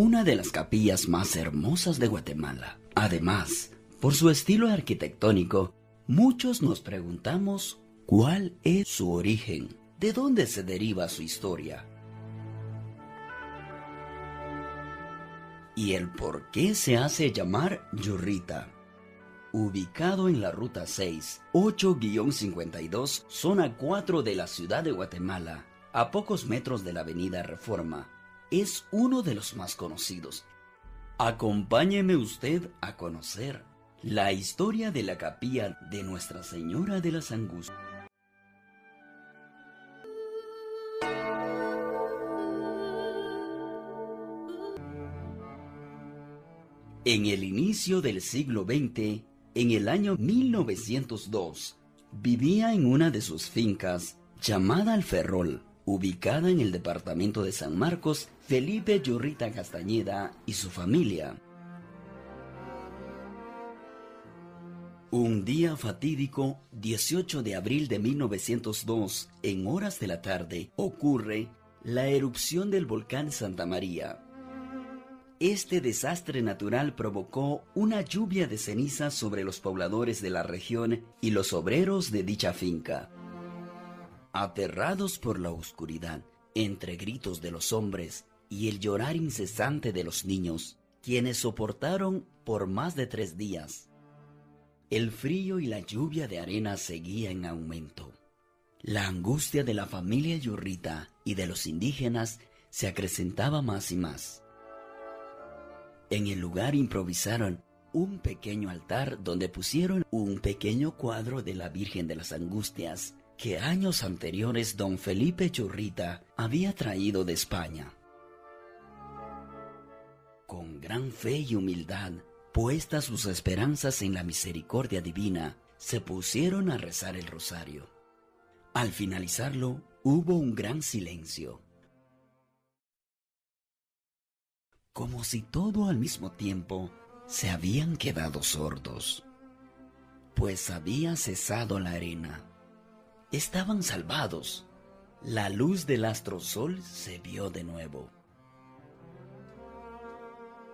una de las capillas más hermosas de Guatemala. Además, por su estilo arquitectónico, muchos nos preguntamos cuál es su origen, de dónde se deriva su historia. Y el por qué se hace llamar Yurrita. Ubicado en la Ruta 6, 8-52, zona 4 de la ciudad de Guatemala, a pocos metros de la avenida Reforma, es uno de los más conocidos. Acompáñeme usted a conocer la historia de la capilla de Nuestra Señora de las Angustias. En el inicio del siglo XX, en el año 1902, vivía en una de sus fincas llamada El Ferrol, ubicada en el departamento de San Marcos, Felipe Yurrita Castañeda y su familia. Un día fatídico, 18 de abril de 1902, en horas de la tarde, ocurre la erupción del volcán Santa María. Este desastre natural provocó una lluvia de cenizas sobre los pobladores de la región y los obreros de dicha finca. Aterrados por la oscuridad, entre gritos de los hombres y el llorar incesante de los niños, quienes soportaron por más de tres días, el frío y la lluvia de arena seguía en aumento. La angustia de la familia Yurrita y de los indígenas se acrecentaba más y más. En el lugar improvisaron un pequeño altar donde pusieron un pequeño cuadro de la Virgen de las Angustias que años anteriores don Felipe Churrita había traído de España. Con gran fe y humildad, puestas sus esperanzas en la misericordia divina, se pusieron a rezar el rosario. Al finalizarlo, hubo un gran silencio. Como si todo al mismo tiempo se habían quedado sordos, pues había cesado la arena estaban salvados. La luz del astrosol se vio de nuevo.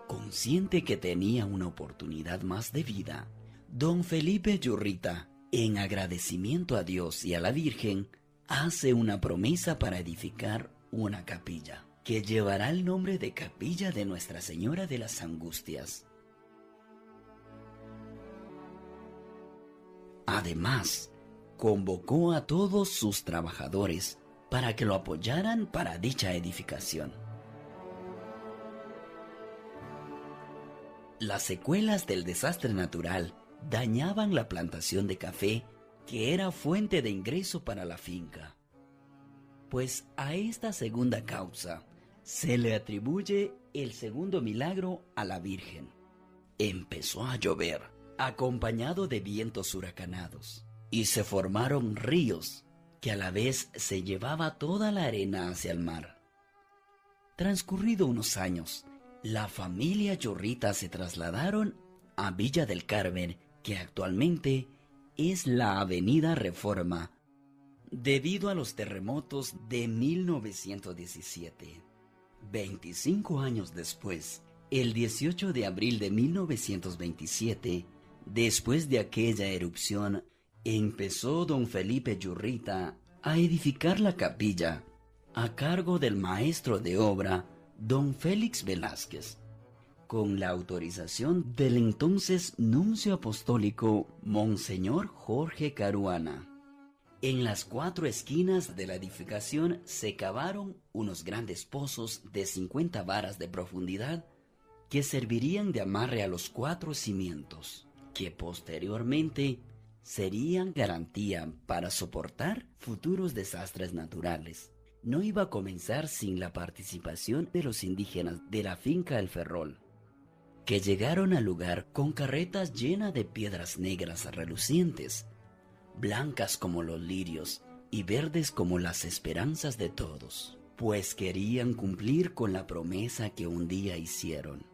Consciente que tenía una oportunidad más de vida, don Felipe Yurrita, en agradecimiento a Dios y a la Virgen, hace una promesa para edificar una capilla, que llevará el nombre de Capilla de Nuestra Señora de las Angustias. Además, convocó a todos sus trabajadores para que lo apoyaran para dicha edificación. Las secuelas del desastre natural dañaban la plantación de café que era fuente de ingreso para la finca. Pues a esta segunda causa se le atribuye el segundo milagro a la Virgen. Empezó a llover, acompañado de vientos huracanados y se formaron ríos que a la vez se llevaba toda la arena hacia el mar. Transcurrido unos años, la familia Chorrita se trasladaron a Villa del Carmen, que actualmente es la Avenida Reforma, debido a los terremotos de 1917. 25 años después, el 18 de abril de 1927, después de aquella erupción, empezó don Felipe Yurrita a edificar la capilla a cargo del maestro de obra don Félix Velázquez, con la autorización del entonces nuncio apostólico Monseñor Jorge Caruana. En las cuatro esquinas de la edificación se cavaron unos grandes pozos de 50 varas de profundidad que servirían de amarre a los cuatro cimientos, que posteriormente serían garantía para soportar futuros desastres naturales. No iba a comenzar sin la participación de los indígenas de la finca El Ferrol, que llegaron al lugar con carretas llenas de piedras negras relucientes, blancas como los lirios y verdes como las esperanzas de todos, pues querían cumplir con la promesa que un día hicieron.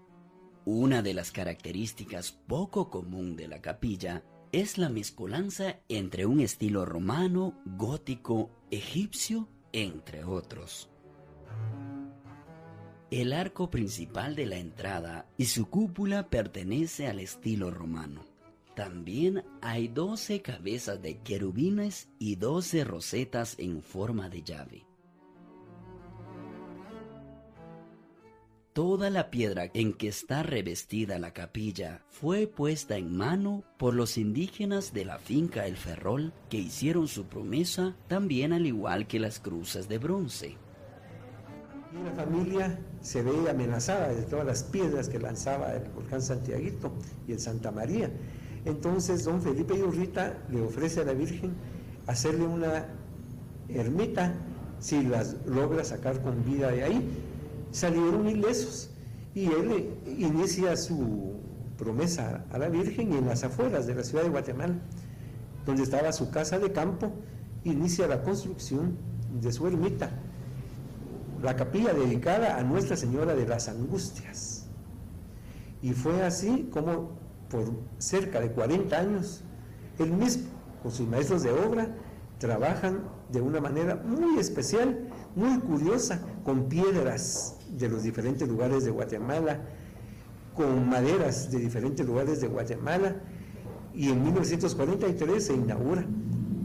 Una de las características poco común de la capilla es la mezcolanza entre un estilo romano, gótico, egipcio, entre otros. El arco principal de la entrada y su cúpula pertenece al estilo romano. También hay 12 cabezas de querubines y 12 rosetas en forma de llave. Toda la piedra en que está revestida la capilla fue puesta en mano por los indígenas de la finca El Ferrol que hicieron su promesa también al igual que las cruces de bronce. Y la familia se ve amenazada de todas las piedras que lanzaba el volcán Santiaguito y el Santa María. Entonces don Felipe Urrita le ofrece a la Virgen hacerle una ermita si las logra sacar con vida de ahí salieron ilesos. Y él inicia su promesa a la Virgen y en las afueras de la ciudad de Guatemala, donde estaba su casa de campo, inicia la construcción de su ermita, la capilla dedicada a Nuestra Señora de las Angustias. Y fue así como por cerca de 40 años, él mismo, con sus maestros de obra, trabajan de una manera muy especial, muy curiosa, con piedras de los diferentes lugares de Guatemala, con maderas de diferentes lugares de Guatemala, y en 1943 se inaugura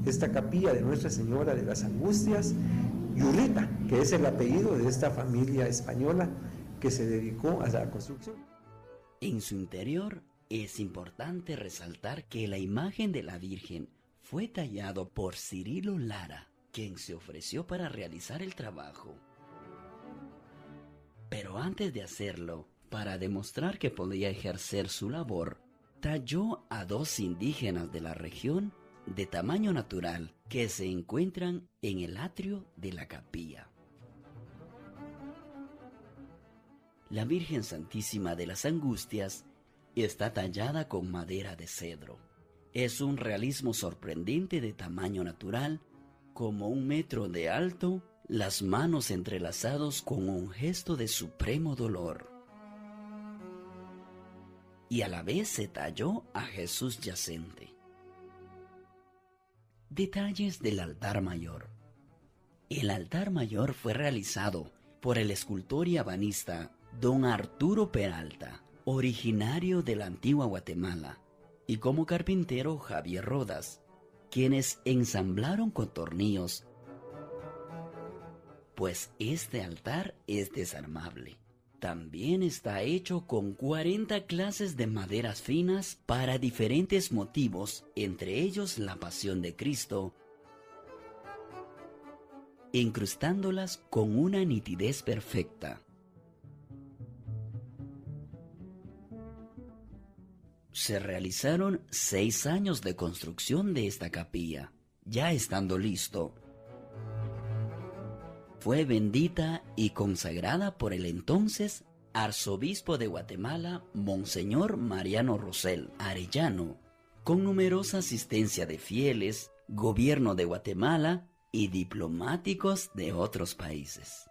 esta capilla de Nuestra Señora de las Angustias, Yurrita, que es el apellido de esta familia española que se dedicó a la construcción. En su interior es importante resaltar que la imagen de la Virgen fue tallado por Cirilo Lara, quien se ofreció para realizar el trabajo. Antes de hacerlo, para demostrar que podía ejercer su labor, talló a dos indígenas de la región de tamaño natural que se encuentran en el atrio de la capilla. La Virgen Santísima de las Angustias está tallada con madera de cedro. Es un realismo sorprendente de tamaño natural, como un metro de alto las manos entrelazados con un gesto de supremo dolor. Y a la vez se talló a Jesús yacente. Detalles del altar mayor. El altar mayor fue realizado por el escultor y abanista don Arturo Peralta, originario de la antigua Guatemala, y como carpintero Javier Rodas, quienes ensamblaron con tornillos pues este altar es desarmable. También está hecho con 40 clases de maderas finas para diferentes motivos, entre ellos la pasión de Cristo, incrustándolas con una nitidez perfecta. Se realizaron seis años de construcción de esta capilla. Ya estando listo, fue bendita y consagrada por el entonces arzobispo de Guatemala, Monseñor Mariano Rosell Arellano, con numerosa asistencia de fieles, gobierno de Guatemala y diplomáticos de otros países.